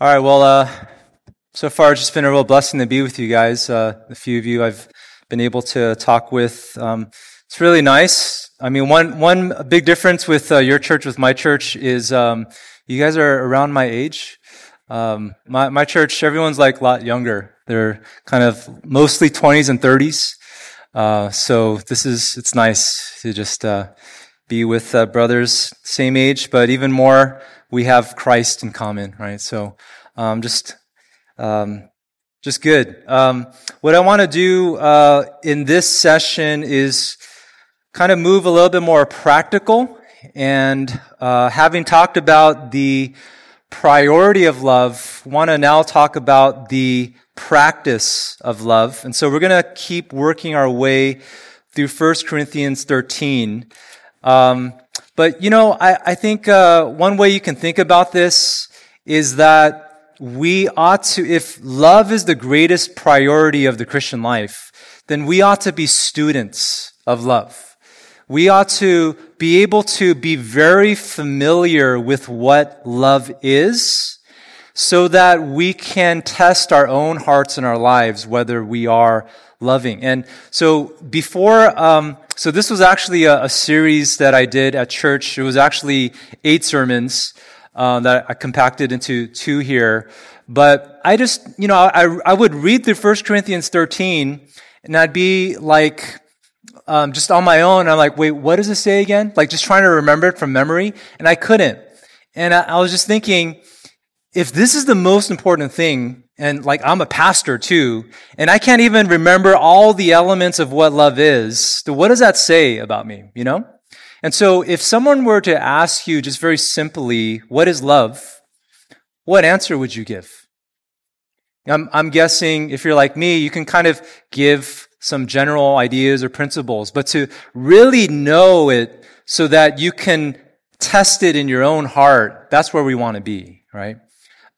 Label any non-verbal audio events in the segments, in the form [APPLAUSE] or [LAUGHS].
All right, well, uh, so far it's just been a real blessing to be with you guys. Uh, a few of you I've been able to talk with. Um, it's really nice. I mean, one, one big difference with uh, your church, with my church, is um, you guys are around my age. Um, my, my church, everyone's like a lot younger. They're kind of mostly 20s and 30s. Uh, so this is, it's nice to just uh, be with uh, brothers same age, but even more we have Christ in common, right? So, um, just, um, just good. Um, what I want to do uh, in this session is kind of move a little bit more practical, and uh, having talked about the priority of love, want to now talk about the practice of love. And so we're going to keep working our way through 1 Corinthians 13. Um, but, you know, I, I think uh, one way you can think about this is that we ought to, if love is the greatest priority of the Christian life, then we ought to be students of love. We ought to be able to be very familiar with what love is so that we can test our own hearts and our lives whether we are loving. And so before, um, so this was actually a, a, series that I did at church. It was actually eight sermons uh, that I compacted into two here. But I just, you know, I, I would read through 1 Corinthians 13 and I'd be like, um, just on my own. I'm like, wait, what does it say again? Like just trying to remember it from memory. And I couldn't. And I, I was just thinking, if this is the most important thing, and like I'm a pastor too, and I can't even remember all the elements of what love is, what does that say about me, you know? And so if someone were to ask you just very simply, what is love? What answer would you give? I'm, I'm guessing if you're like me, you can kind of give some general ideas or principles, but to really know it so that you can test it in your own heart, that's where we want to be, right?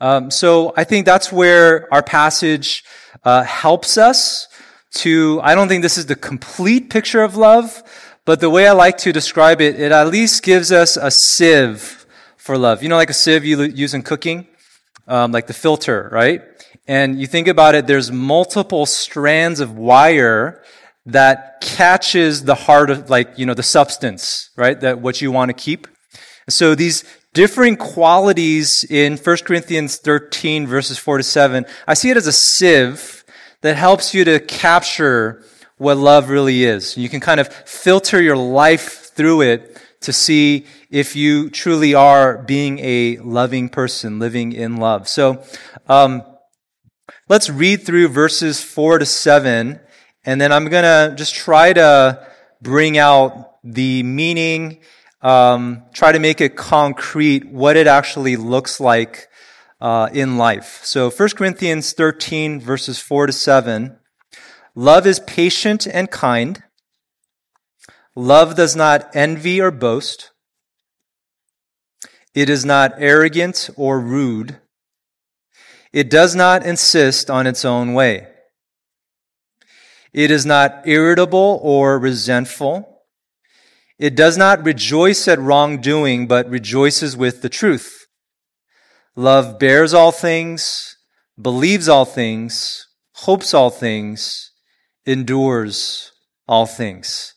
Um, so I think that's where our passage uh, helps us to. I don't think this is the complete picture of love, but the way I like to describe it, it at least gives us a sieve for love. You know, like a sieve you use in cooking, um, like the filter, right? And you think about it, there's multiple strands of wire that catches the heart of, like, you know, the substance, right? That what you want to keep. So these differing qualities in 1 Corinthians 13, verses 4 to 7. I see it as a sieve that helps you to capture what love really is. You can kind of filter your life through it to see if you truly are being a loving person, living in love. So, um, let's read through verses 4 to 7, and then I'm to just try to bring out the meaning um, try to make it concrete what it actually looks like uh, in life. So 1 Corinthians 13, verses 4 to 7. Love is patient and kind. Love does not envy or boast. It is not arrogant or rude. It does not insist on its own way. It is not irritable or resentful. It does not rejoice at wrongdoing, but rejoices with the truth. Love bears all things, believes all things, hopes all things, endures all things.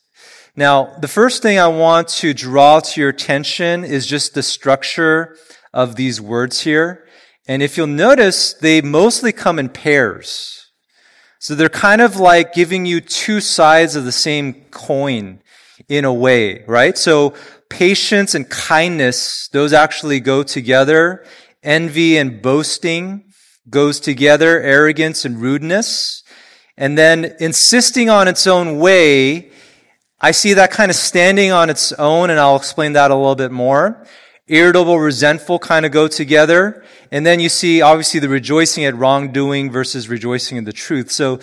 Now, the first thing I want to draw to your attention is just the structure of these words here. And if you'll notice, they mostly come in pairs. So they're kind of like giving you two sides of the same coin in a way, right? So patience and kindness, those actually go together. Envy and boasting goes together. Arrogance and rudeness. And then insisting on its own way, I see that kind of standing on its own, and I'll explain that a little bit more. Irritable, resentful kind of go together. And then you see, obviously, the rejoicing at wrongdoing versus rejoicing in the truth. So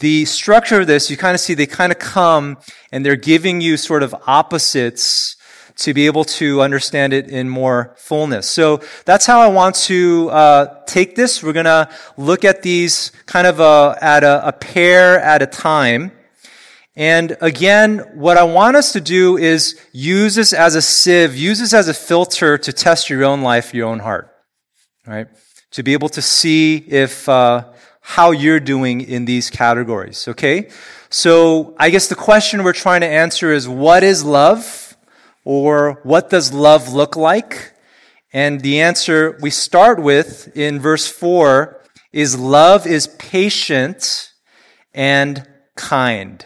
the structure of this, you kind of see they kind of come and they're giving you sort of opposites to be able to understand it in more fullness. So that's how I want to uh, take this. We're going to look at these kind of a, at a, a pair at a time. And again, what I want us to do is use this as a sieve, use this as a filter to test your own life, your own heart. Right? to be able to see if uh, how you're doing in these categories. Okay, so I guess the question we're trying to answer is what is love, or what does love look like? And the answer we start with in verse four is love is patient and kind.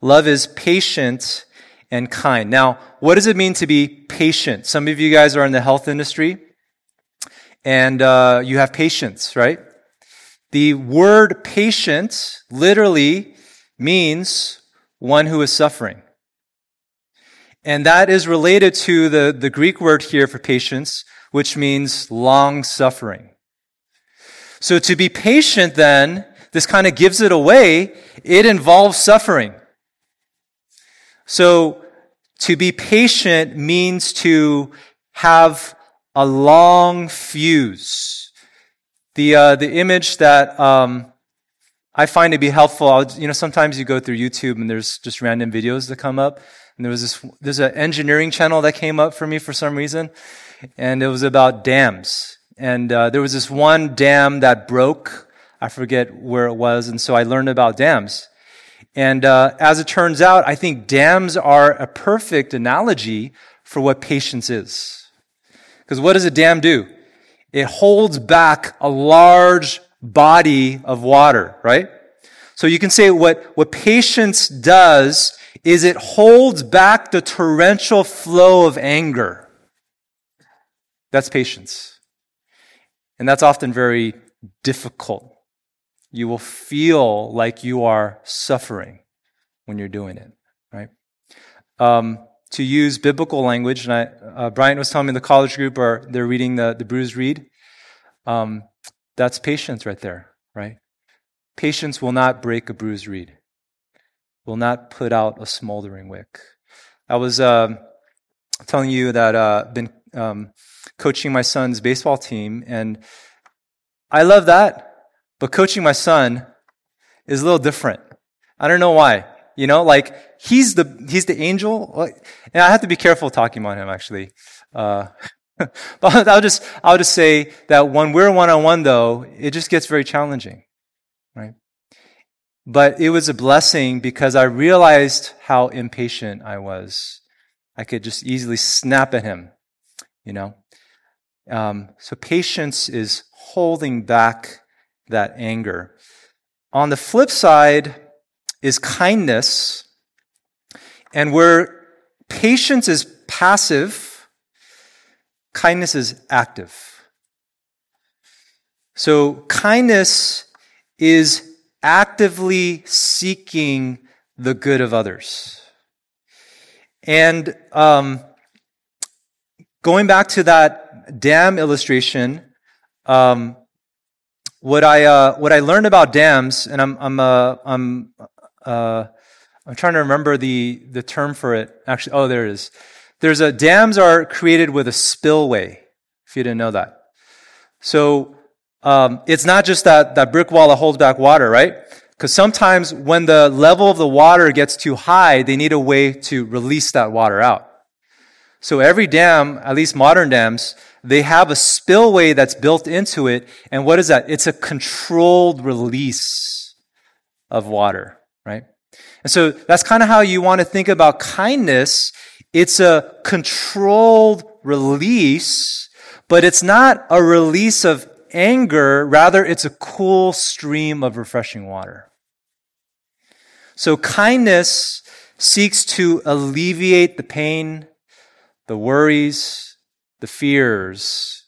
Love is patient and kind. Now, what does it mean to be patient? Some of you guys are in the health industry and uh, you have patients, right? The word patient literally means one who is suffering. And that is related to the, the Greek word here for patience, which means long suffering. So to be patient then, this kind of gives it away. It involves suffering. So to be patient means to have a long fuse. The, uh, the image that um, I find to be helpful, I'll, you know, sometimes you go through YouTube and there's just random videos that come up. And there was this, there's an engineering channel that came up for me for some reason. And it was about dams. And uh, there was this one dam that broke. I forget where it was. And so I learned about dams. And uh, as it turns out, I think dams are a perfect analogy for what patience is. Because what does a dam do? It holds back a large body of water, right? So you can say what, what patience does is it holds back the torrential flow of anger. That's patience. And that's often very difficult. You will feel like you are suffering when you're doing it, right? Um, to use biblical language, and I, uh, Bryant was telling me the college group are they're reading the the bruised reed. Um, that's patience right there, right? Patience will not break a bruised reed. Will not put out a smoldering wick. I was uh, telling you that I've uh, been um, coaching my son's baseball team, and I love that. But coaching my son is a little different. I don't know why. You know, like he's the he's the angel. And I have to be careful talking about him actually. Uh, [LAUGHS] but I'll just I'll just say that when we're one on one though, it just gets very challenging, right? But it was a blessing because I realized how impatient I was. I could just easily snap at him, you know. Um, so patience is holding back that anger. On the flip side, is kindness, and where patience is passive, kindness is active. So, kindness is actively seeking the good of others. And um, going back to that dam illustration, um, what I uh, what I learned about dams, and I'm I'm uh, I'm uh, I'm trying to remember the, the term for it. Actually, oh, there it is. There's a, dams are created with a spillway, if you didn't know that. So, um, it's not just that, that brick wall that holds back water, right? Because sometimes when the level of the water gets too high, they need a way to release that water out. So every dam, at least modern dams, they have a spillway that's built into it. And what is that? It's a controlled release of water? And so that's kind of how you want to think about kindness. It's a controlled release, but it's not a release of anger. Rather, it's a cool stream of refreshing water. So kindness seeks to alleviate the pain, the worries, the fears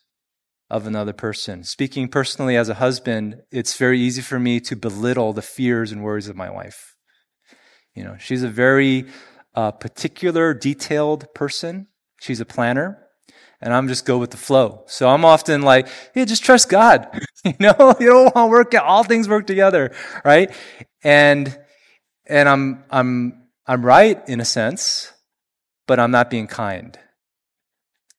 of another person. Speaking personally as a husband, it's very easy for me to belittle the fears and worries of my wife. You know, she's a very uh, particular, detailed person. She's a planner, and I'm just go with the flow. So I'm often like, yeah, just trust God. [LAUGHS] you know, [LAUGHS] you don't want to work out. All things work together, right? And and I'm I'm I'm right in a sense, but I'm not being kind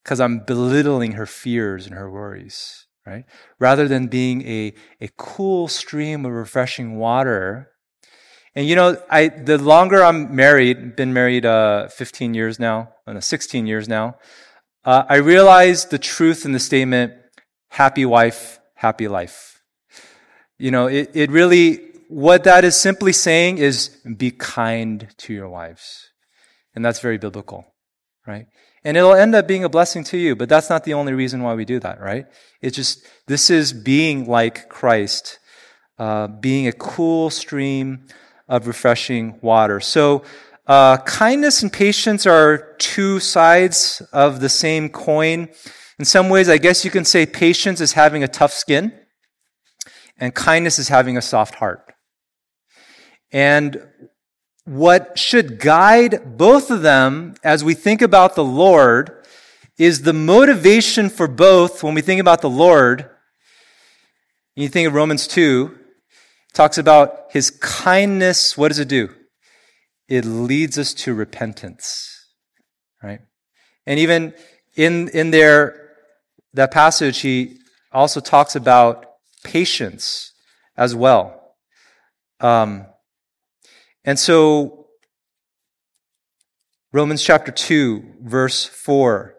because I'm belittling her fears and her worries, right? Rather than being a, a cool stream of refreshing water. And you know, I, the longer I'm married, been married uh, 15 years now, no, 16 years now, uh, I realize the truth in the statement, happy wife, happy life. You know, it, it really, what that is simply saying is be kind to your wives. And that's very biblical, right? And it'll end up being a blessing to you, but that's not the only reason why we do that, right? It's just, this is being like Christ, uh, being a cool stream of refreshing water. So, uh, kindness and patience are two sides of the same coin. In some ways, I guess you can say patience is having a tough skin, and kindness is having a soft heart. And what should guide both of them as we think about the Lord is the motivation for both when we think about the Lord. You think of Romans 2, talks about his kindness. What does it do? It leads us to repentance, right? And even in, in there, that passage, he also talks about patience as well. Um, and so, Romans chapter 2, verse 4.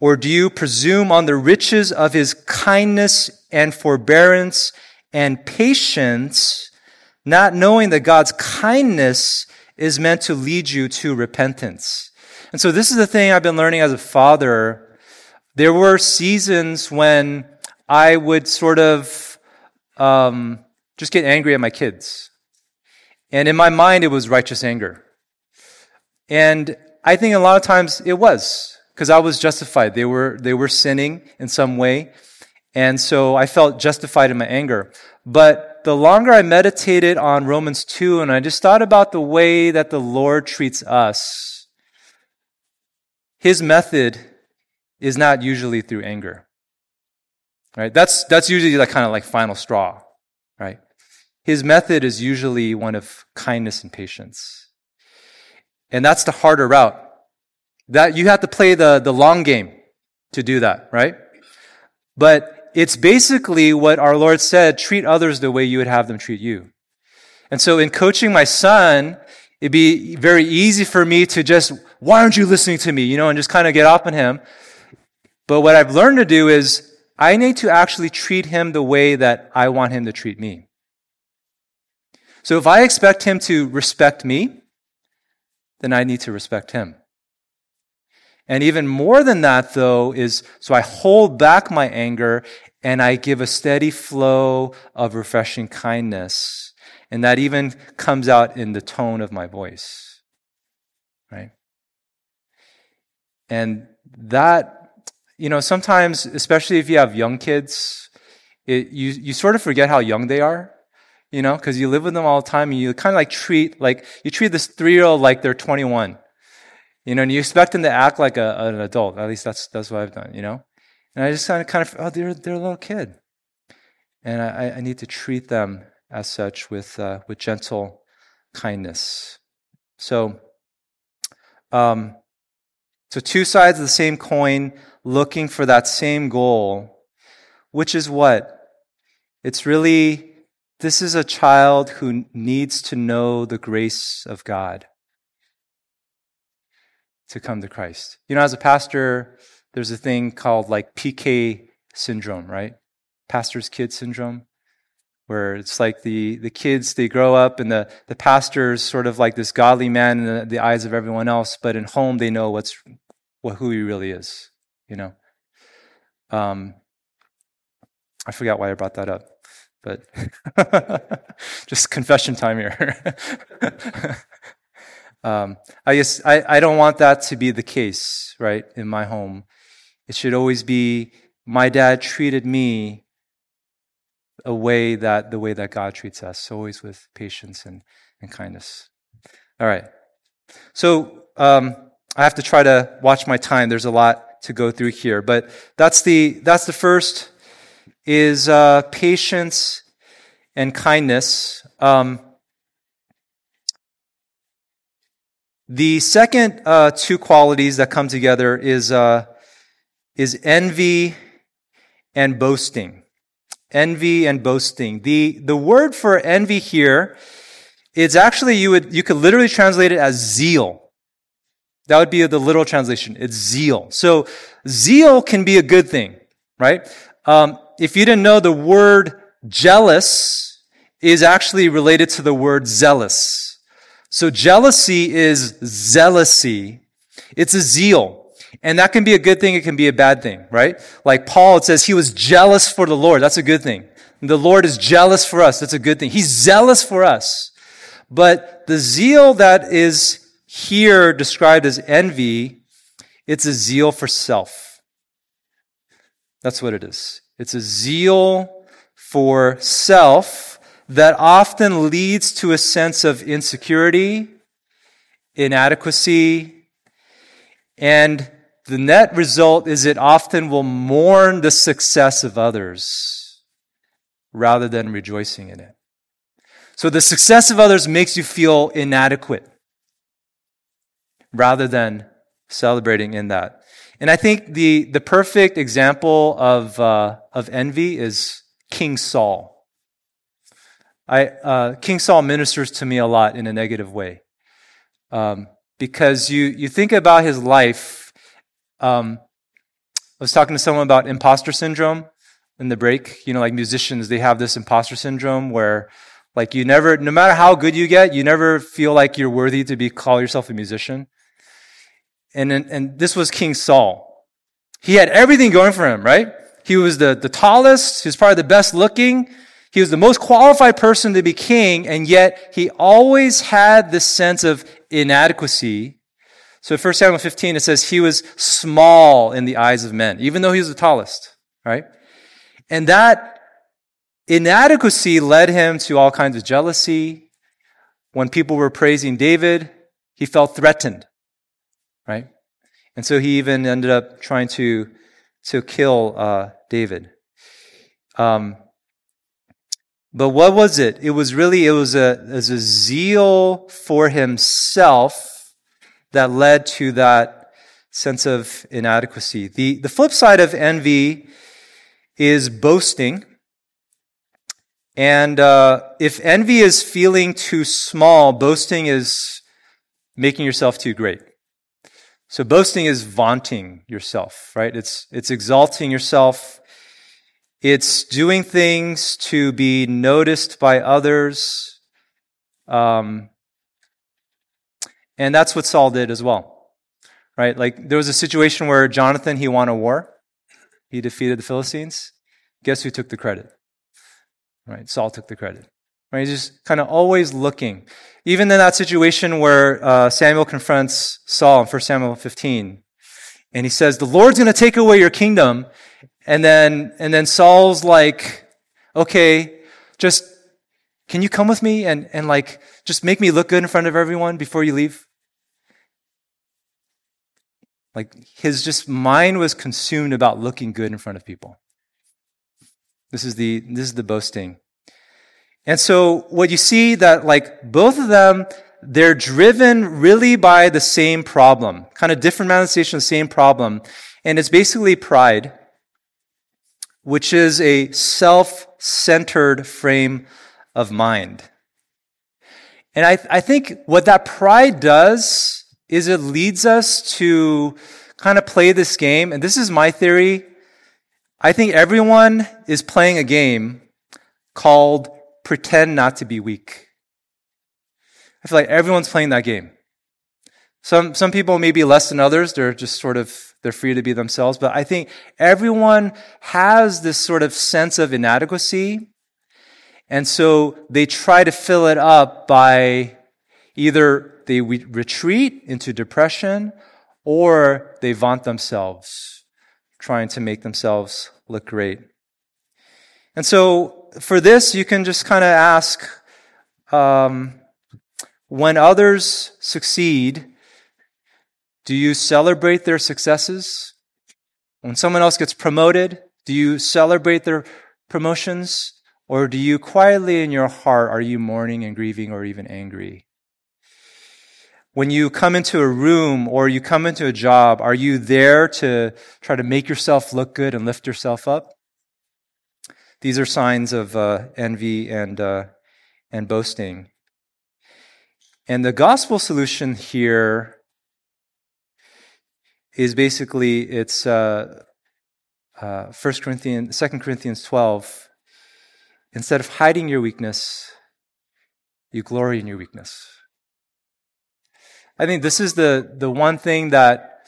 Or do you presume on the riches of his kindness and forbearance and patience, not knowing that God's kindness is meant to lead you to repentance? And so, this is the thing I've been learning as a father. There were seasons when I would sort of um, just get angry at my kids. And in my mind, it was righteous anger. And I think a lot of times it was because I was justified. They were, they were sinning in some way. And so I felt justified in my anger. But the longer I meditated on Romans 2 and I just thought about the way that the Lord treats us, his method is not usually through anger. Right? That's, that's usually like kind of like final straw. Right? His method is usually one of kindness and patience. And that's the harder route. That you have to play the, the long game to do that, right? But it's basically what our Lord said, treat others the way you would have them treat you. And so in coaching my son, it'd be very easy for me to just, why aren't you listening to me? You know, and just kind of get up on him. But what I've learned to do is I need to actually treat him the way that I want him to treat me. So if I expect him to respect me, then I need to respect him. And even more than that, though, is so I hold back my anger and I give a steady flow of refreshing kindness. And that even comes out in the tone of my voice. Right? And that, you know, sometimes, especially if you have young kids, it, you, you sort of forget how young they are you know, because you live with them all the time and you kind of like treat, like, you treat this three year old like they're 21. You know, and you expect them to act like a, an adult. At least that's, that's what I've done, you know? And I just kind of, kind of oh, they're, they're a little kid. And I, I need to treat them as such with, uh, with gentle kindness. So, um, so two sides of the same coin looking for that same goal, which is what? It's really this is a child who needs to know the grace of God to come to Christ. You know, as a pastor, there's a thing called like PK syndrome, right? Pastor's kid syndrome, where it's like the, the kids, they grow up and the, the pastor's sort of like this godly man in the, the eyes of everyone else, but in home they know what's, what, who he really is, you know? Um, I forgot why I brought that up. But [LAUGHS] just confession time here. [LAUGHS] um, I guess I, I don't want that to be the case, right, in my home. It should always be my dad treated me a way that the way that God treats us, always with patience and, and kindness. All right. So um, I have to try to watch my time. There's a lot to go through here, but that's the that's the first is uh, patience and kindness. Um, the second uh, two qualities that come together is uh, is envy and boasting. Envy and boasting. The the word for envy here is actually you would you could literally translate it as zeal. That would be the literal translation. It's zeal. So zeal can be a good thing, right? Um, if you didn't know, the word jealous is actually related to the word zealous. So jealousy is zealousy. It's a zeal. And that can be a good thing. It can be a bad thing, right? Like Paul, it says he was jealous for the Lord. That's a good thing. The Lord is jealous for us. That's a good thing. He's zealous for us. But the zeal that is here described as envy, it's a zeal for self. That's what it is. It's a zeal for self that often leads to a sense of insecurity, inadequacy, and the net result is it often will mourn the success of others rather than rejoicing in it. So the success of others makes you feel inadequate rather than celebrating in that. And I think the, the perfect example of, uh, of envy is King Saul. I, uh, King Saul ministers to me a lot in a negative way. Um, because you, you think about his life. Um, I was talking to someone about imposter syndrome in the break. You know, like musicians, they have this imposter syndrome where like you never, no matter how good you get, you never feel like you're worthy to be call yourself a musician. And, and this was King Saul. He had everything going for him, right? He was the, the tallest. He was probably the best looking. He was the most qualified person to be king. And yet he always had this sense of inadequacy. So in 1 Samuel 15, it says he was small in the eyes of men, even though he was the tallest, right? And that Inadequacy led him to all kinds of jealousy. When people were praising David, he felt threatened, right? And so he even ended up trying to, to kill uh, David. Um, but what was it? It was really, it was a, was a zeal for himself that led to that sense of inadequacy. The, the flip side of envy is boasting. And uh, if envy is feeling too small, boasting is making yourself too great. So boasting is vaunting yourself, right? It's, it's exalting yourself. It's doing things to be noticed by others. Um, and that's what Saul did as well, right? Like there was a situation where Jonathan, he won a war. He defeated the Philistines. Guess who took the credit? Right? Saul took the credit. Right? He's just kind of always looking. Even in that situation where uh, Samuel confronts Saul in 1 Samuel 15, and he says, The Lord's going to take away your kingdom. And then, and then Saul's like, okay, just, can you come with me and, and like, just make me look good in front of everyone before you leave? Like, his just mind was consumed about looking good in front of people. This is the, this is the boasting. And so what you see that like both of them, they're driven really by the same problem, kind of different manifestation of the same problem. And it's basically pride, which is a self-centered frame of mind. And I, I think what that pride does is it leads us to kind of play this game. And this is my theory. I think everyone is playing a game called pretend not to be weak. I feel like everyone's playing that game. Some, some people may be less than others. They're just sort of, they're free to be themselves. But I think everyone has this sort of sense of inadequacy. And so they try to fill it up by either they retreat into depression or they vaunt themselves trying to make themselves look great. And so for this, you can just kind of ask um, when others succeed, do you celebrate their successes? When someone else gets promoted, do you celebrate their promotions? Or do you quietly in your heart, are you mourning and grieving or even angry? When you come into a room or you come into a job, are you there to try to make yourself look good and lift yourself up? These are signs of uh, envy and, uh, and boasting. And the gospel solution here is basically it's uh, uh, 1 Corinthians, 2 Corinthians 12, instead of hiding your weakness, you glory in your weakness. I think this is the, the one thing that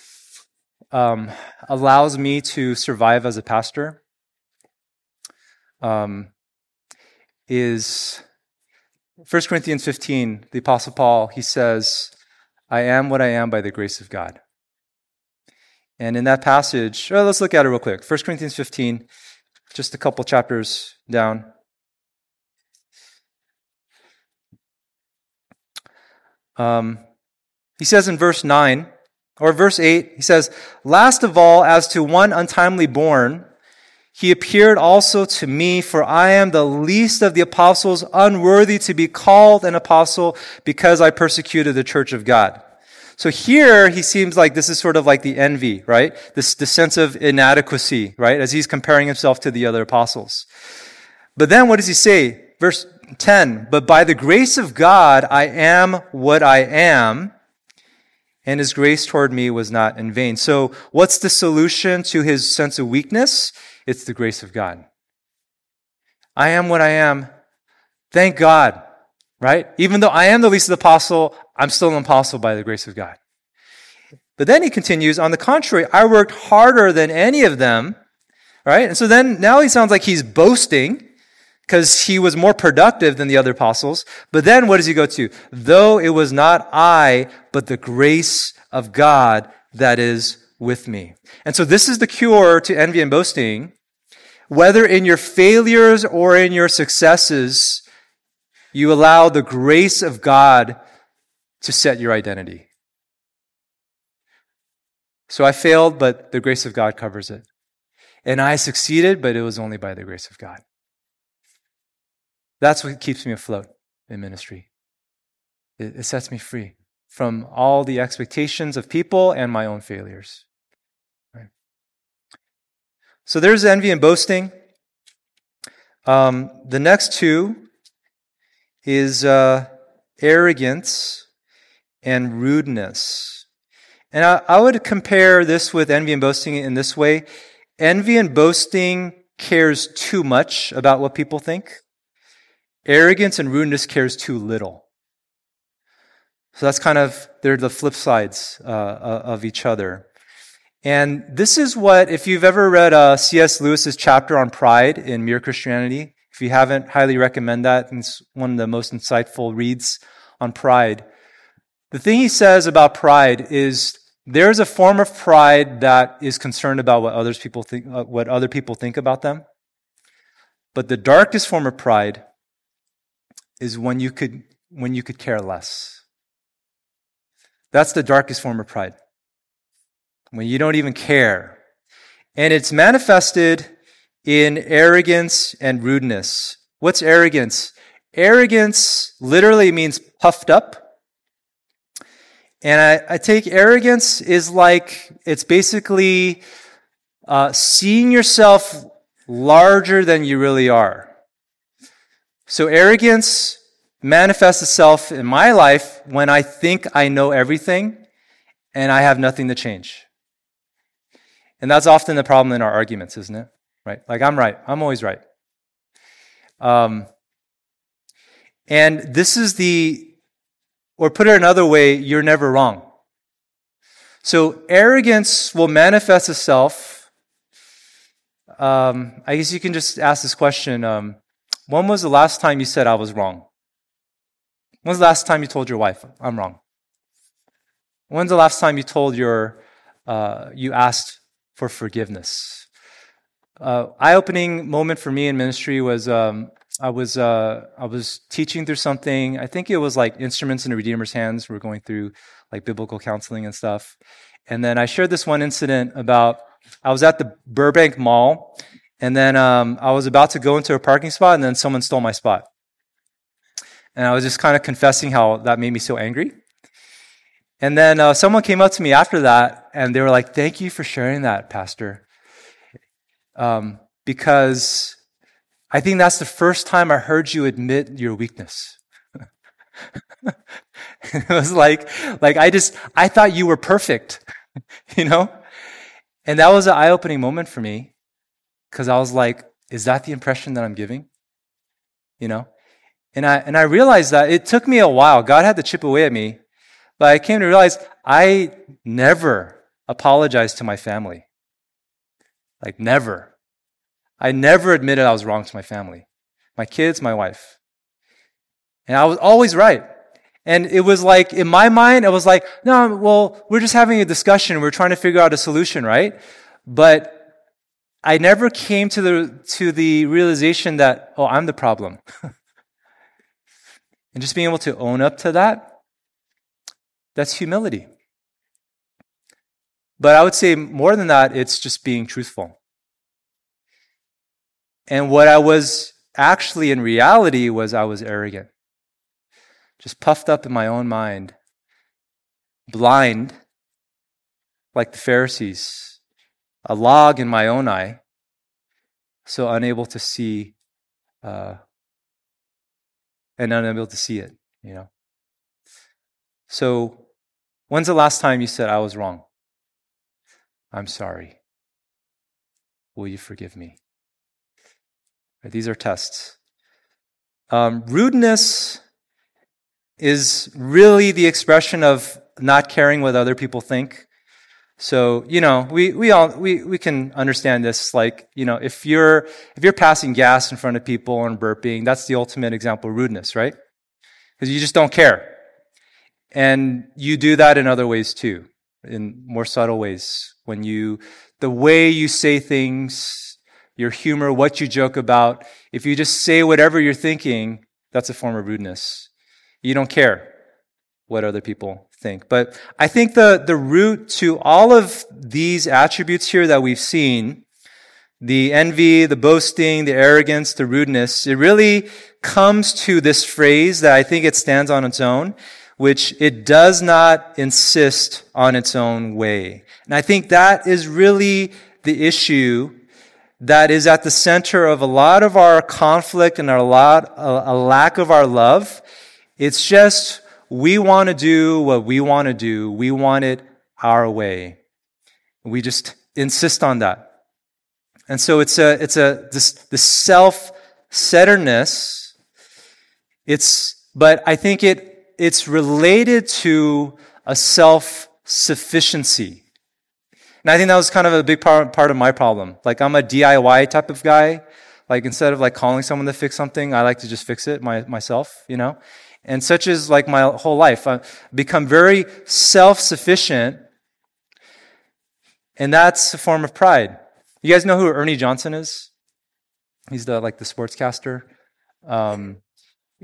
um, allows me to survive as a pastor. Um, is 1 Corinthians 15, the Apostle Paul, he says, I am what I am by the grace of God. And in that passage, well, let's look at it real quick. 1 Corinthians 15, just a couple chapters down. Um, he says in verse 9, or verse 8, he says, Last of all, as to one untimely born, he appeared also to me, for I am the least of the apostles, unworthy to be called an apostle because I persecuted the church of God. So here he seems like this is sort of like the envy, right? This, the sense of inadequacy, right? As he's comparing himself to the other apostles. But then what does he say? Verse 10, but by the grace of God, I am what I am and his grace toward me was not in vain. So, what's the solution to his sense of weakness? It's the grace of God. I am what I am. Thank God, right? Even though I am the least of the apostle, I'm still an apostle by the grace of God. But then he continues, on the contrary, I worked harder than any of them, right? And so then now he sounds like he's boasting because he was more productive than the other apostles. But then what does he go to? Though it was not I, but the grace of God that is with me. And so this is the cure to envy and boasting. Whether in your failures or in your successes, you allow the grace of God to set your identity. So I failed, but the grace of God covers it. And I succeeded, but it was only by the grace of God. That's what keeps me afloat in ministry. It, it sets me free from all the expectations of people and my own failures. Right? So there's envy and boasting. Um, the next two is uh, arrogance and rudeness. And I, I would compare this with envy and boasting in this way. Envy and boasting cares too much about what people think. Arrogance and rudeness cares too little. So that's kind of, they're the flip sides uh, of each other. And this is what, if you've ever read uh, C.S. Lewis's chapter on pride in Mere Christianity, if you haven't, highly recommend that. It's one of the most insightful reads on pride. The thing he says about pride is there's a form of pride that is concerned about what others people think, uh, what other people think about them. But the darkest form of pride is when you could, when you could care less. That's the darkest form of pride. When you don't even care. And it's manifested in arrogance and rudeness. What's arrogance? Arrogance literally means puffed up. And I, I take arrogance is like, it's basically uh, seeing yourself larger than you really are. So arrogance manifests itself in my life when I think I know everything and I have nothing to change. And that's often the problem in our arguments, isn't it? Right? Like, I'm right. I'm always right. Um, and this is the, or put it another way, you're never wrong. So arrogance will manifest itself. Um, I guess you can just ask this question. Um, when was the last time you said I was wrong? When's the last time you told your wife I'm wrong? When's the last time you told your, uh, you asked for forgiveness? Uh, eye-opening moment for me in ministry was um, I was uh, I was teaching through something. I think it was like instruments in the Redeemer's hands. We are going through like biblical counseling and stuff. And then I shared this one incident about I was at the Burbank Mall and then um, I was about to go into a parking spot, and then someone stole my spot. And I was just kind of confessing how that made me so angry. And then uh, someone came up to me after that, and they were like, Thank you for sharing that, Pastor. Um, because I think that's the first time I heard you admit your weakness. [LAUGHS] it was like, like I just, I thought you were perfect, [LAUGHS] you know? And that was an eye opening moment for me because I was like, is that the impression that I'm giving? You know? And I, and I realized that it took me a while. God had to chip away at me. But I came to realize I never apologized to my family. Like, never. I never admitted I was wrong to my family, my kids, my wife. And I was always right. And it was like, in my mind, it was like, no, well, we're just having a discussion. We're trying to figure out a solution, right? But I never came to the, to the realization that, oh, I'm the problem. [LAUGHS] and just being able to own up to that, that's humility. But I would say more than that, it's just being truthful. And what I was actually in reality was I was arrogant just puffed up in my own mind, blind like the Pharisees, a log in my own eye, so unable to see uh, and unable to see it, you know. So, when's the last time you said, I was wrong? I'm sorry. Will you forgive me? These are tests. Um, rudeness is really the expression of not caring what other people think. So, you know, we, we all, we, we can understand this. Like, you know, if you're, if you're passing gas in front of people and burping, that's the ultimate example of rudeness, right? Because you just don't care. And you do that in other ways too, in more subtle ways. When you, the way you say things, your humor, what you joke about, if you just say whatever you're thinking, that's a form of rudeness. You don't care what other people think. But I think the, the root to all of these attributes here that we've seen, the envy, the boasting, the arrogance, the rudeness, it really comes to this phrase that I think it stands on its own, which it does not insist on its own way. And I think that is really the issue that is at the center of a lot of our conflict and a lot, a, lack of our love it's just we want to do what we want to do. We want it our way. We just insist on that. And so it's a, it's a, this, this self-centeredness. It's, but I think it, it's related to a self-sufficiency. And I think that was kind of a big part, part of my problem. Like I'm a DIY type of guy. Like instead of like calling someone to fix something, I like to just fix it my, myself, you know? And such is like my whole life. I've become very self sufficient, and that's a form of pride. You guys know who Ernie Johnson is? He's the like the sportscaster. Um,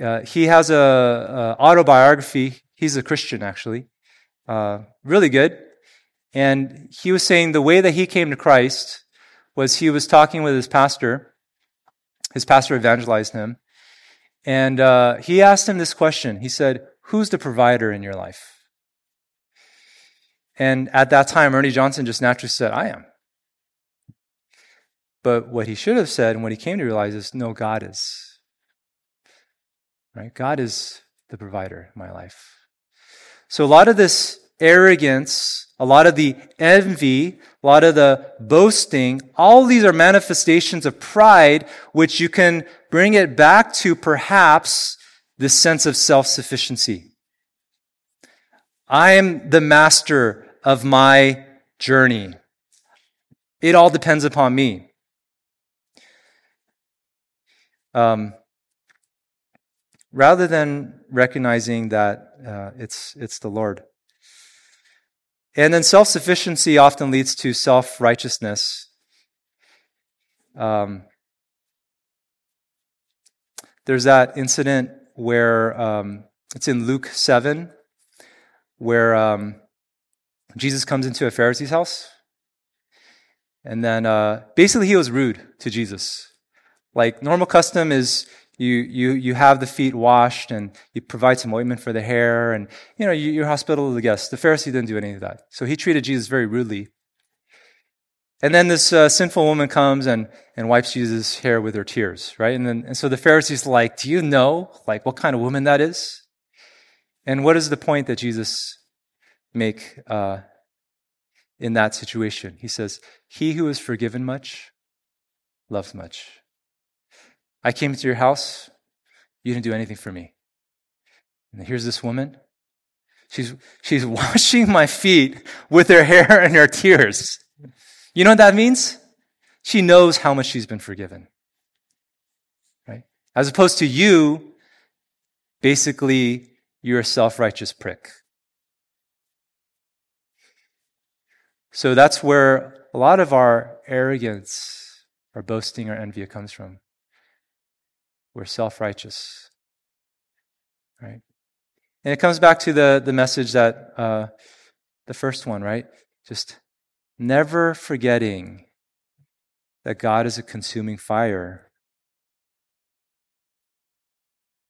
uh, he has a, a, autobiography. He's a Christian, actually. Uh, really good. And he was saying the way that he came to Christ was he was talking with his pastor. His pastor evangelized him. And uh, he asked him this question. He said, Who's the provider in your life? And at that time, Ernie Johnson just naturally said, I am. But what he should have said and what he came to realize is, No, God is. Right? God is the provider in my life. So a lot of this arrogance, a lot of the envy, a lot of the boasting, all these are manifestations of pride, which you can bring it back to perhaps this sense of self-sufficiency. I am the master of my journey. It all depends upon me. Um, rather than recognizing that uh, it's, it's the Lord. And then self sufficiency often leads to self righteousness. Um, there's that incident where um, it's in Luke 7, where um, Jesus comes into a Pharisee's house. And then uh, basically he was rude to Jesus. Like normal custom is you, you, you have the feet washed and you provide some ointment for the hair and, you know, you, you're hospitable to the guests. The Pharisee didn't do any of that. So he treated Jesus very rudely. And then this uh, sinful woman comes and, and wipes Jesus' hair with her tears, right? And then, and so the Pharisee's like, do you know, like, what kind of woman that is? And what is the point that Jesus make, uh, in that situation? He says, he who is forgiven much loves much. I came to your house, you didn't do anything for me. And here's this woman. She's, she's [LAUGHS] washing my feet with her hair and her tears. You know what that means? She knows how much she's been forgiven. Right? As opposed to you, basically, you're a self righteous prick. So that's where a lot of our arrogance, our boasting, our envy comes from. We're self righteous. Right? And it comes back to the, the message that uh, the first one, right? Just never forgetting that God is a consuming fire.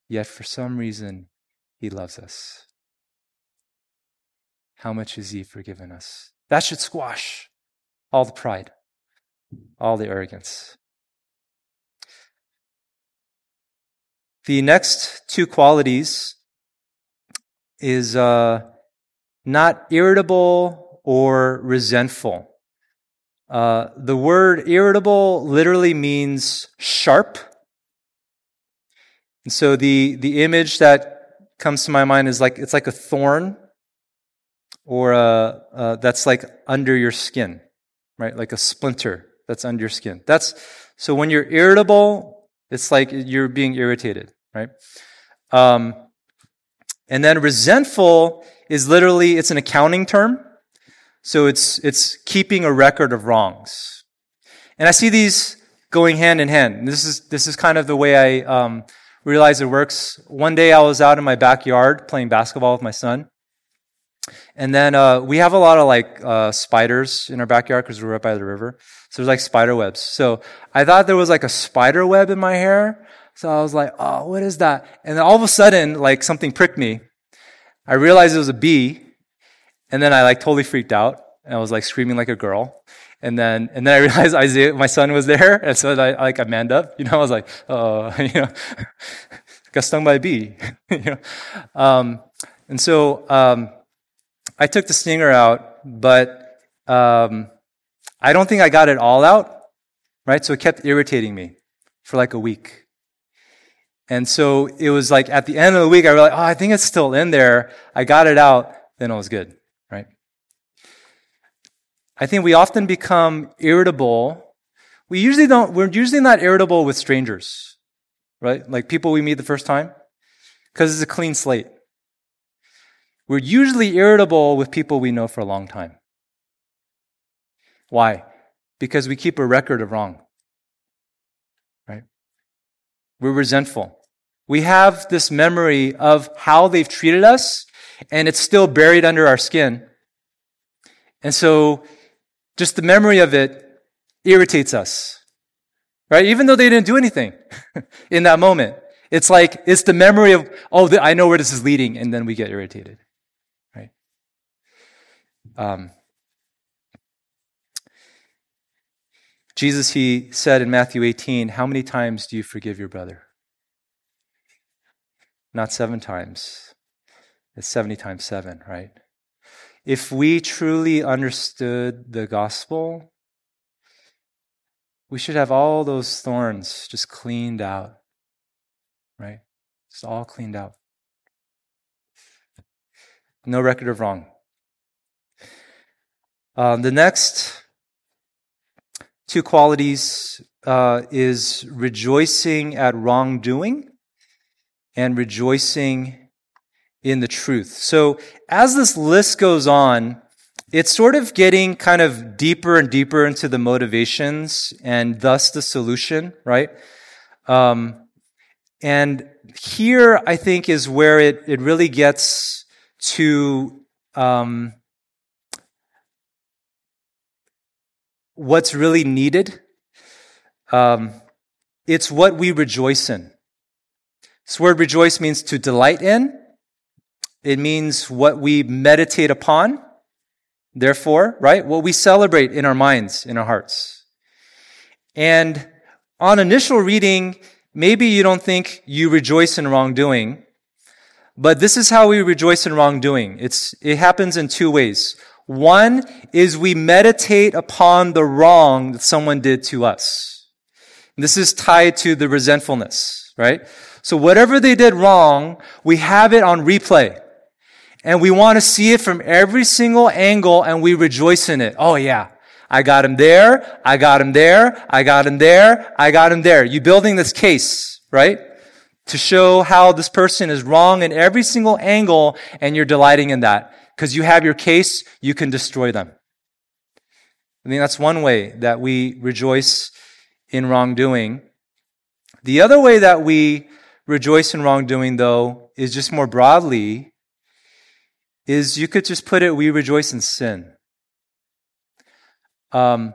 Yet for some reason, He loves us. How much has He forgiven us? That should squash all the pride, all the arrogance. The next two qualities is uh, not irritable or resentful. Uh, the word irritable literally means sharp. And so the, the image that comes to my mind is like it's like a thorn or a, uh, that's like under your skin, right? Like a splinter that's under your skin. That's so when you're irritable, it's like you're being irritated, right? Um, and then resentful is literally, it's an accounting term. So it's, it's keeping a record of wrongs. And I see these going hand in hand. This is, this is kind of the way I um, realize it works. One day I was out in my backyard playing basketball with my son. And then uh, we have a lot of like uh, spiders in our backyard because we're right by the river. So there's like spider webs. So I thought there was like a spider web in my hair. So I was like, oh, what is that? And then all of a sudden, like something pricked me. I realized it was a bee. And then I like totally freaked out. And I was like screaming like a girl. And then, and then I [LAUGHS] realized Isaiah, my son was there. [LAUGHS] And so I, like, I manned up. You know, I was like, oh, [LAUGHS] you know, got stung by a bee. you know, um, and so, um, I took the stinger out, but, um, I don't think I got it all out. Right. So it kept irritating me for like a week. And so it was like at the end of the week, I realized, oh, I think it's still in there. I got it out. Then it was good, right? I think we often become irritable. We usually don't, we're usually not irritable with strangers, right? Like people we meet the first time, because it's a clean slate. We're usually irritable with people we know for a long time. Why? Because we keep a record of wrong. Right? We're resentful. We have this memory of how they've treated us, and it's still buried under our skin. And so, just the memory of it irritates us. Right? Even though they didn't do anything [LAUGHS] in that moment. It's like, it's the memory of, oh, I know where this is leading, and then we get irritated. Right? Um, Jesus, he said in Matthew 18, How many times do you forgive your brother? Not seven times. It's 70 times seven, right? If we truly understood the gospel, we should have all those thorns just cleaned out, right? Just all cleaned out. No record of wrong. Um, the next two qualities uh, is rejoicing at wrongdoing and rejoicing in the truth. So as this list goes on, it's sort of getting kind of deeper and deeper into the motivations and thus the solution, right? Um, and here, I think, is where it, it really gets to um, what's really needed. Um, it's what we rejoice in. This word rejoice means to delight in. It means what we meditate upon. Therefore, right? What we celebrate in our minds, in our hearts. And on initial reading, maybe you don't think you rejoice in wrongdoing, but this is how we rejoice in wrongdoing. It's, it happens in two ways. One is we meditate upon the wrong that someone did to us. This is tied to the resentfulness, right? So whatever they did wrong, we have it on replay. And we want to see it from every single angle and we rejoice in it. Oh yeah. I got him there. I got him there. I got him there. I got him there. You building this case, right? To show how this person is wrong in every single angle and you're delighting in that. Because you have your case, you can destroy them. I think that's one way that we rejoice in wrongdoing. The other way that we rejoice in wrongdoing, though, is just more broadly, is you could just put it, we rejoice in sin. Um,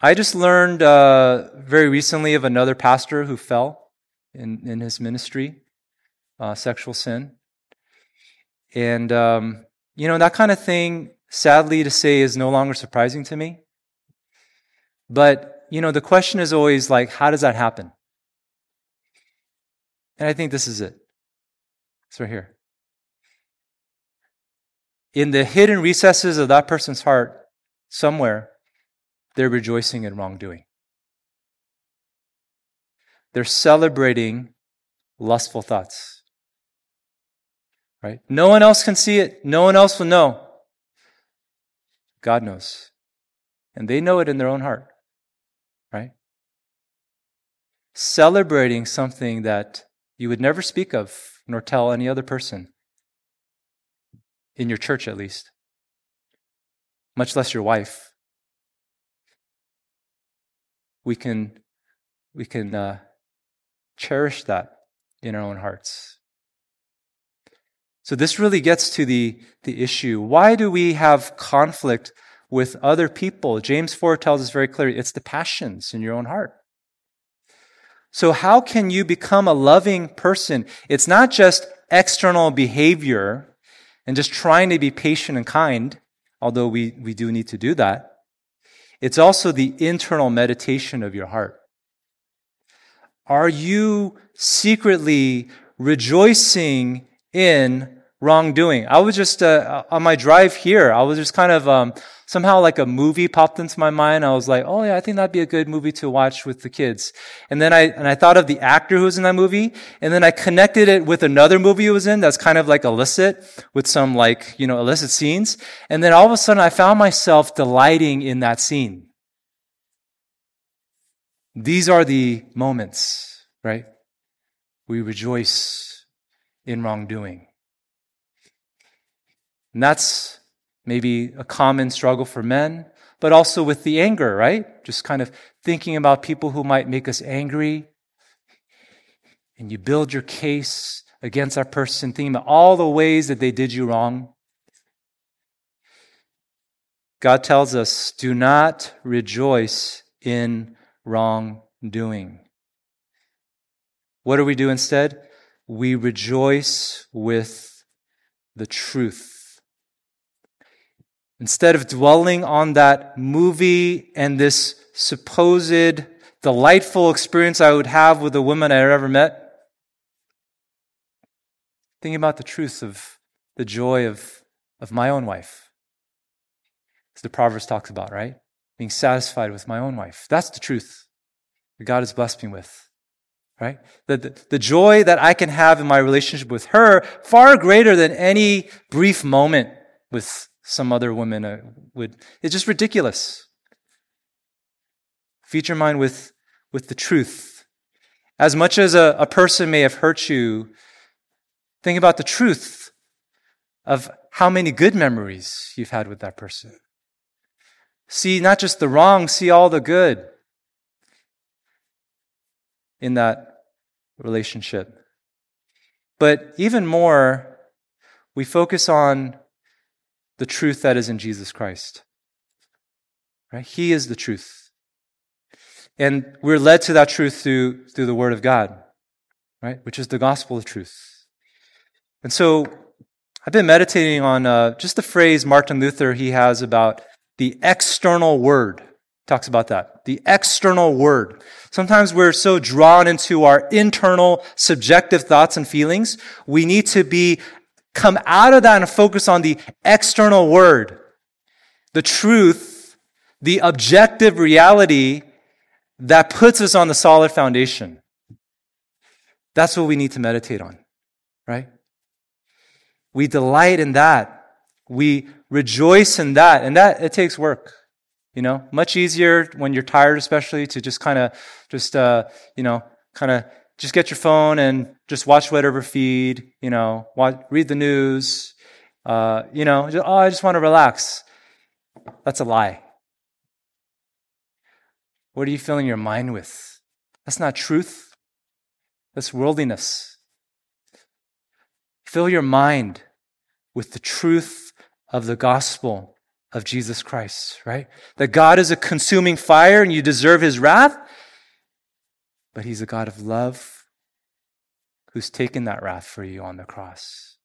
I just learned uh, very recently of another pastor who fell in, in his ministry, uh, sexual sin. And, um, you know, that kind of thing, sadly to say, is no longer surprising to me. But, you know, the question is always like, how does that happen? And I think this is it. It's right here. In the hidden recesses of that person's heart, somewhere, they're rejoicing in wrongdoing. They're celebrating lustful thoughts. Right? No one else can see it. No one else will know. God knows. And they know it in their own heart. Right? Celebrating something that you would never speak of nor tell any other person, in your church at least, much less your wife. We can, we can uh, cherish that in our own hearts. So this really gets to the, the issue. Why do we have conflict with other people? James 4 tells us very clearly it's the passions in your own heart. So how can you become a loving person? It's not just external behavior and just trying to be patient and kind, although we, we do need to do that. It's also the internal meditation of your heart. Are you secretly rejoicing in wrongdoing? I was just uh, on my drive here. I was just kind of um, somehow like a movie popped into my mind. I was like, oh yeah, I think that'd be a good movie to watch with the kids. And then I, and I thought of the actor who was in that movie. And then I connected it with another movie he was in that's kind of like illicit with some like, you know, illicit scenes. And then all of a sudden I found myself delighting in that scene. These are the moments, right? We rejoice in wrongdoing. And that's maybe a common struggle for men, but also with the anger, right? Just kind of thinking about people who might make us angry. And you build your case against that person, thinking about all the ways that they did you wrong. God tells us, do not rejoice in wrongdoing. What do we do instead? We rejoice with the truth. Instead of dwelling on that movie and this supposed delightful experience I would have with a woman I ever met, thinking about the truth of the joy of, of my own wife. As the Proverbs talks about, right? Being satisfied with my own wife. That's the truth that God has blessed me with. Right? The, the, the joy that I can have in my relationship with her, far greater than any brief moment with some other women uh, would. It's just ridiculous. Feed your mind with, with the truth. As much as a, a person may have hurt you, think about the truth of how many good memories you've had with that person. See not just the wrong, see all the good in that relationship. But even more, we focus on the truth that is in Jesus Christ. Right? He is the truth. And we're led to that truth through, through the Word of God, right? Which is the gospel of truth. And so I've been meditating on uh, just the phrase Martin Luther he has about the external word. Talks about that. The external word. Sometimes we're so drawn into our internal subjective thoughts and feelings. We need to be come out of that and focus on the external word, the truth, the objective reality that puts us on the solid foundation. That's what we need to meditate on, right? We delight in that. We rejoice in that. And that, it takes work. You know, much easier when you're tired, especially to just kind of, just, uh, you know, kind of just get your phone and just watch whatever feed, you know, watch, read the news, uh, you know, just, oh, I just want to relax. That's a lie. What are you filling your mind with? That's not truth. That's worldliness. Fill your mind with the truth of the gospel of Jesus Christ, right? That God is a consuming fire and you deserve his wrath, but he's a God of love who's taken that wrath for you on the cross.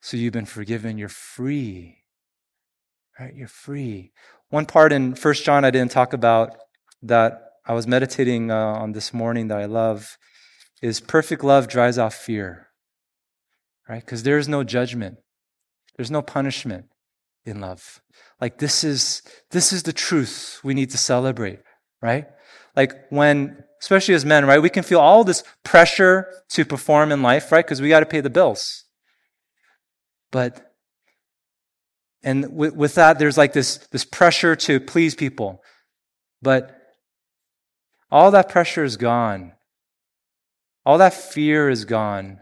So you've been forgiven, you're free. Right? You're free. One part in First John I didn't talk about that I was meditating uh, on this morning that I love is perfect love dries off fear. Right? Because there is no judgment. There's no punishment in love. Like this is this is the truth we need to celebrate, right? Like when especially as men, right? We can feel all this pressure to perform in life, right? Because we got to pay the bills. But and with, that, there's like this, this pressure to please people. But all that pressure is gone. All that fear is gone.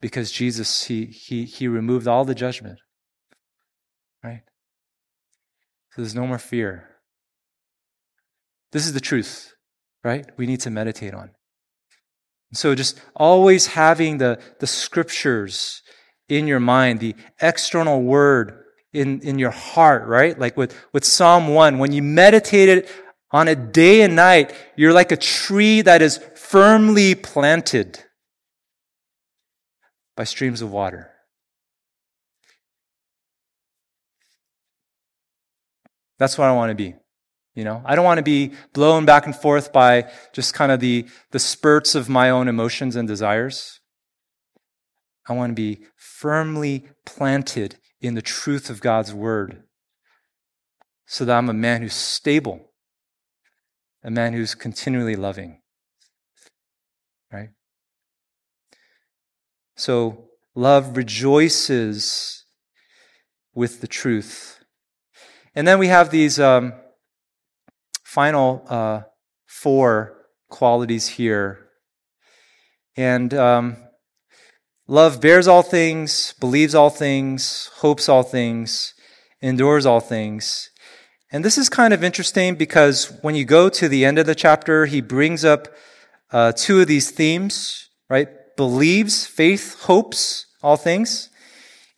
Because Jesus, he, he, he removed all the judgment. Right? So there's no more fear. This is the truth, right? We need to meditate on. So just always having the, the scriptures in your mind, the external word in, in your heart, right? Like with, with Psalm 1, when you meditate it on a day and night, you're like a tree that is firmly planted by streams of water. That's what I want to be. You know, I don't want to be blown back and forth by just kind of the, the spurts of my own emotions and desires. I want to be firmly planted in the truth of God's word so that I'm a man who's stable, a man who's continually loving. Right? So, love rejoices with the truth. And then we have these um, final uh, four qualities here. And um, Love bears all things, believes all things, hopes all things, endures all things. And this is kind of interesting because when you go to the end of the chapter, he brings up uh, two of these themes, right? Believes, faith, hopes all things.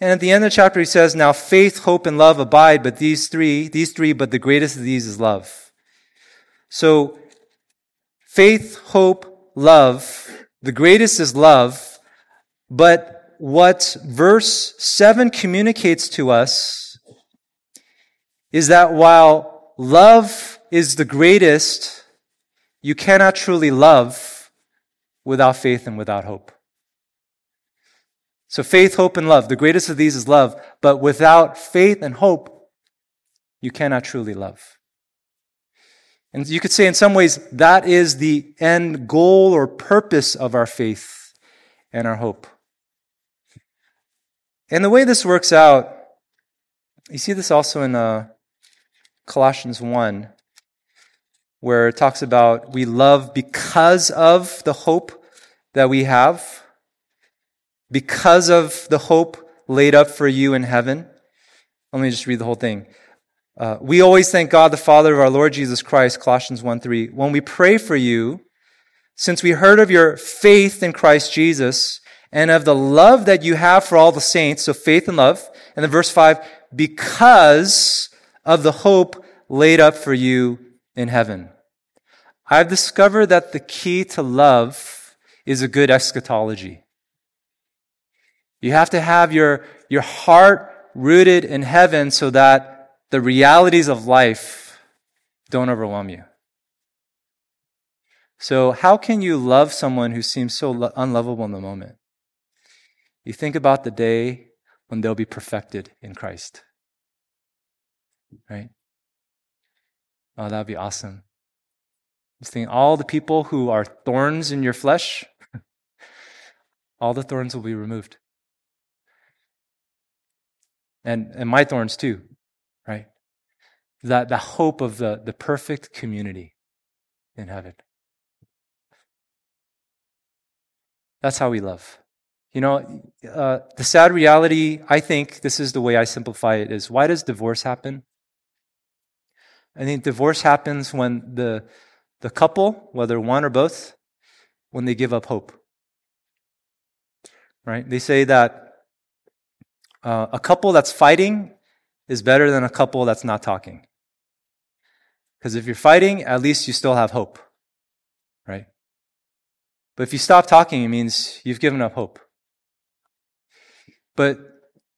And at the end of the chapter, he says, now faith, hope, and love abide, but these three, these three, but the greatest of these is love. So faith, hope, love, the greatest is love. But what verse 7 communicates to us is that while love is the greatest, you cannot truly love without faith and without hope. So faith, hope, and love. The greatest of these is love, but without faith and hope, you cannot truly love. And you could say in some ways that is the end goal or purpose of our faith and our hope. And the way this works out, you see this also in uh, Colossians 1, where it talks about we love because of the hope that we have, because of the hope laid up for you in heaven. Let me just read the whole thing. Uh, we always thank God, the Father of our Lord Jesus Christ, Colossians 1 3. When we pray for you, since we heard of your faith in Christ Jesus, and of the love that you have for all the saints, so faith and love. And then verse 5, because of the hope laid up for you in heaven. I've discovered that the key to love is a good eschatology. You have to have your, your heart rooted in heaven so that the realities of life don't overwhelm you. So, how can you love someone who seems so lo- unlovable in the moment? You think about the day when they'll be perfected in Christ. Right? Oh, that would be awesome. Just think all the people who are thorns in your flesh, [LAUGHS] all the thorns will be removed. And, and my thorns too? That the hope of the, the perfect community in heaven. That's how we love. You know, uh, the sad reality, I think this is the way I simplify it, is why does divorce happen? I think divorce happens when the, the couple, whether one or both, when they give up hope. Right? They say that uh, a couple that's fighting is better than a couple that's not talking. Because if you're fighting, at least you still have hope. Right? But if you stop talking, it means you've given up hope. But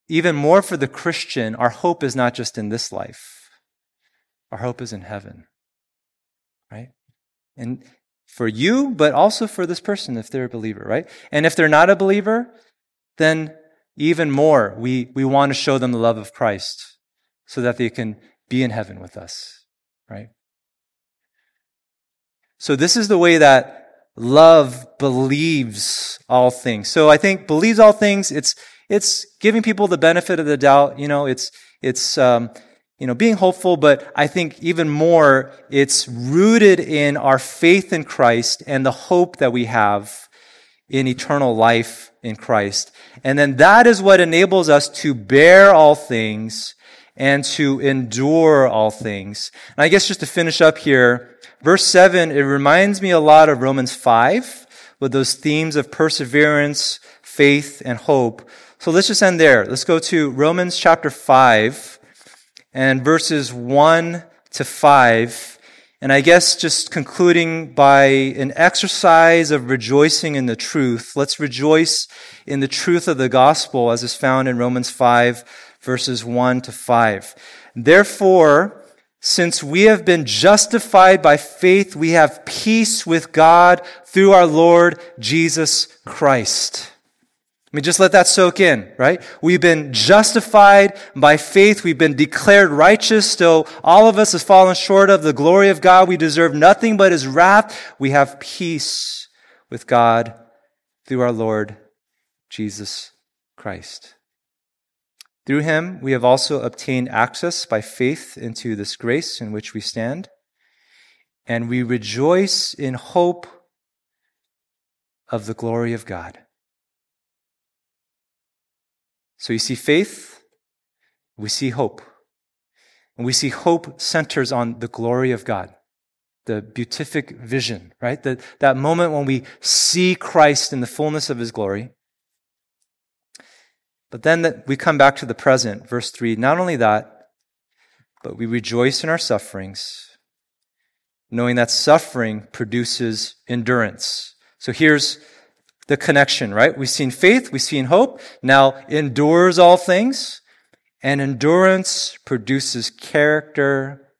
even more for the Christian, our hope is not just in this life. Our hope is in heaven. Right? And for you, but also for this person if they're a believer, right? And if they're not a believer, then even more, we, we want to show them the love of Christ so that they can be in heaven with us, right? So this is the way that love believes all things. So I think believes all things. It's it's giving people the benefit of the doubt. You know, it's it's um, you know being hopeful, but I think even more, it's rooted in our faith in Christ and the hope that we have in eternal life in Christ. And then that is what enables us to bear all things and to endure all things. And I guess just to finish up here, Verse 7, it reminds me a lot of Romans 5 with those themes of perseverance, faith, and hope. So let's just end there. Let's go to Romans chapter 5 and verses 1 to 5. And I guess just concluding by an exercise of rejoicing in the truth, let's rejoice in the truth of the gospel as is found in Romans 5 verses 1 to 5. Therefore, since we have been justified by faith, we have peace with God through our Lord Jesus Christ. I mean, just let that soak in, right? We've been justified by faith. We've been declared righteous. Though all of us have fallen short of the glory of God, we deserve nothing but his wrath. We have peace with God through our Lord Jesus Christ. Through him, we have also obtained access by faith into this grace in which we stand, and we rejoice in hope of the glory of God. So you see faith, we see hope. And we see hope centers on the glory of God, the beatific vision, right? The, that moment when we see Christ in the fullness of his glory. But then that we come back to the present, verse 3. Not only that, but we rejoice in our sufferings, knowing that suffering produces endurance. So here's the connection, right? We've seen faith, we've seen hope. Now endures all things, and endurance produces character,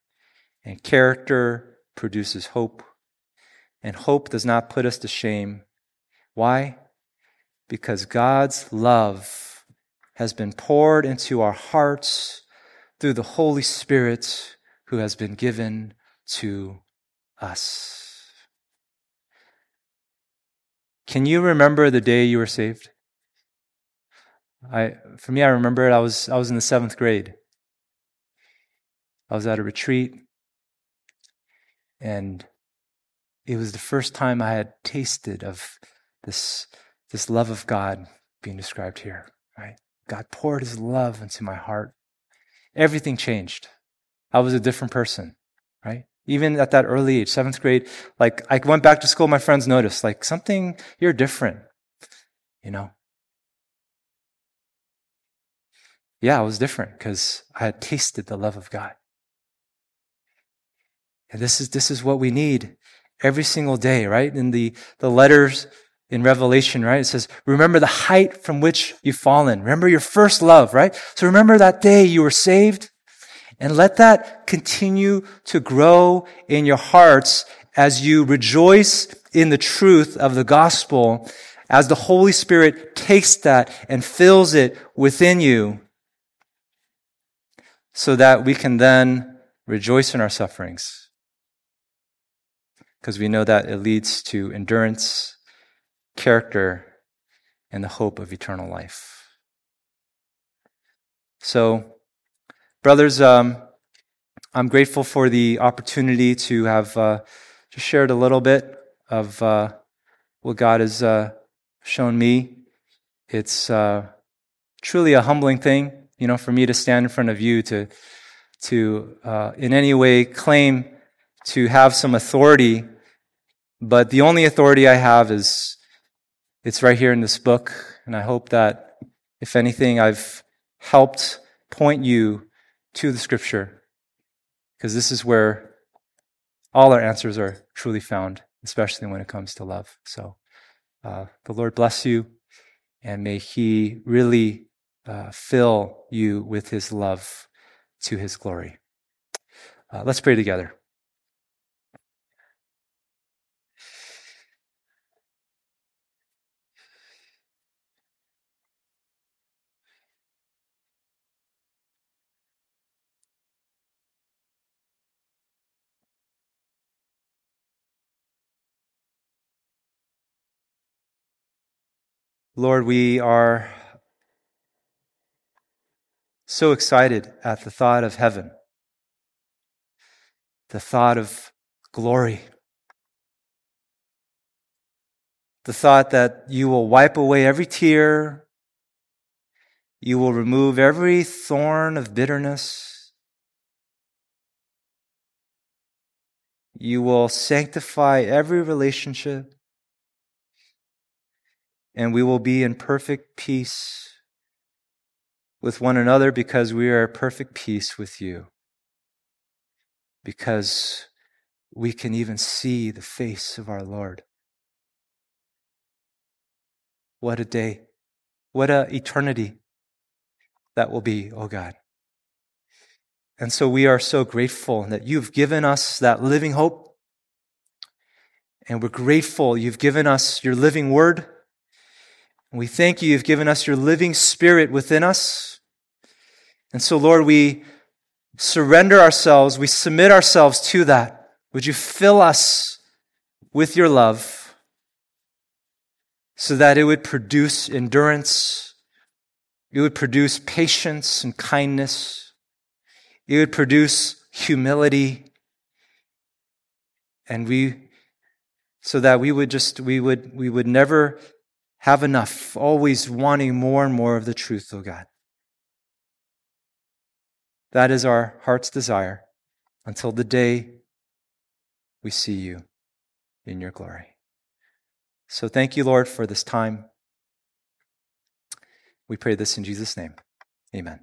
and character produces hope. And hope does not put us to shame. Why? Because God's love has been poured into our hearts through the Holy Spirit who has been given to us. Can you remember the day you were saved? I, for me, I remember it. I was, I was in the seventh grade. I was at a retreat, and it was the first time I had tasted of this, this love of God being described here, right? God poured his love into my heart. Everything changed. I was a different person, right? Even at that early age, seventh grade, like I went back to school, my friends noticed, like something, you're different, you know? Yeah, I was different because I had tasted the love of God. And this is, this is what we need every single day, right? In the, the letters in Revelation, right? It says, remember the height from which you've fallen. Remember your first love, right? So remember that day you were saved and let that continue to grow in your hearts as you rejoice in the truth of the gospel as the Holy Spirit takes that and fills it within you so that we can then rejoice in our sufferings because we know that it leads to endurance, character, and the hope of eternal life. So, brothers, um, I'm grateful for the opportunity to have uh, just shared a little bit of uh, what God has uh, shown me. It's uh, truly a humbling thing, you know, for me to stand in front of you to to uh, in any way claim to have some authority, but the only authority I have is it's right here in this book, and I hope that if anything, I've helped point you to the Scripture, because this is where all our answers are truly found, especially when it comes to love. So, uh, the Lord bless you, and may He really uh, fill you with His love to His glory. Uh, let's pray together. Lord, we are so excited at the thought of heaven, the thought of glory, the thought that you will wipe away every tear, you will remove every thorn of bitterness, you will sanctify every relationship and we will be in perfect peace with one another because we are at perfect peace with you. Because we can even see the face of our Lord. What a day. What a eternity that will be, oh God. And so we are so grateful that you've given us that living hope. And we're grateful you've given us your living word. We thank you, you've given us your living spirit within us. And so, Lord, we surrender ourselves, we submit ourselves to that. Would you fill us with your love so that it would produce endurance, it would produce patience and kindness, it would produce humility, and we so that we would just we would we would never have enough, always wanting more and more of the truth, O oh God. That is our heart's desire until the day we see you in your glory. So thank you, Lord, for this time. We pray this in Jesus' name. Amen.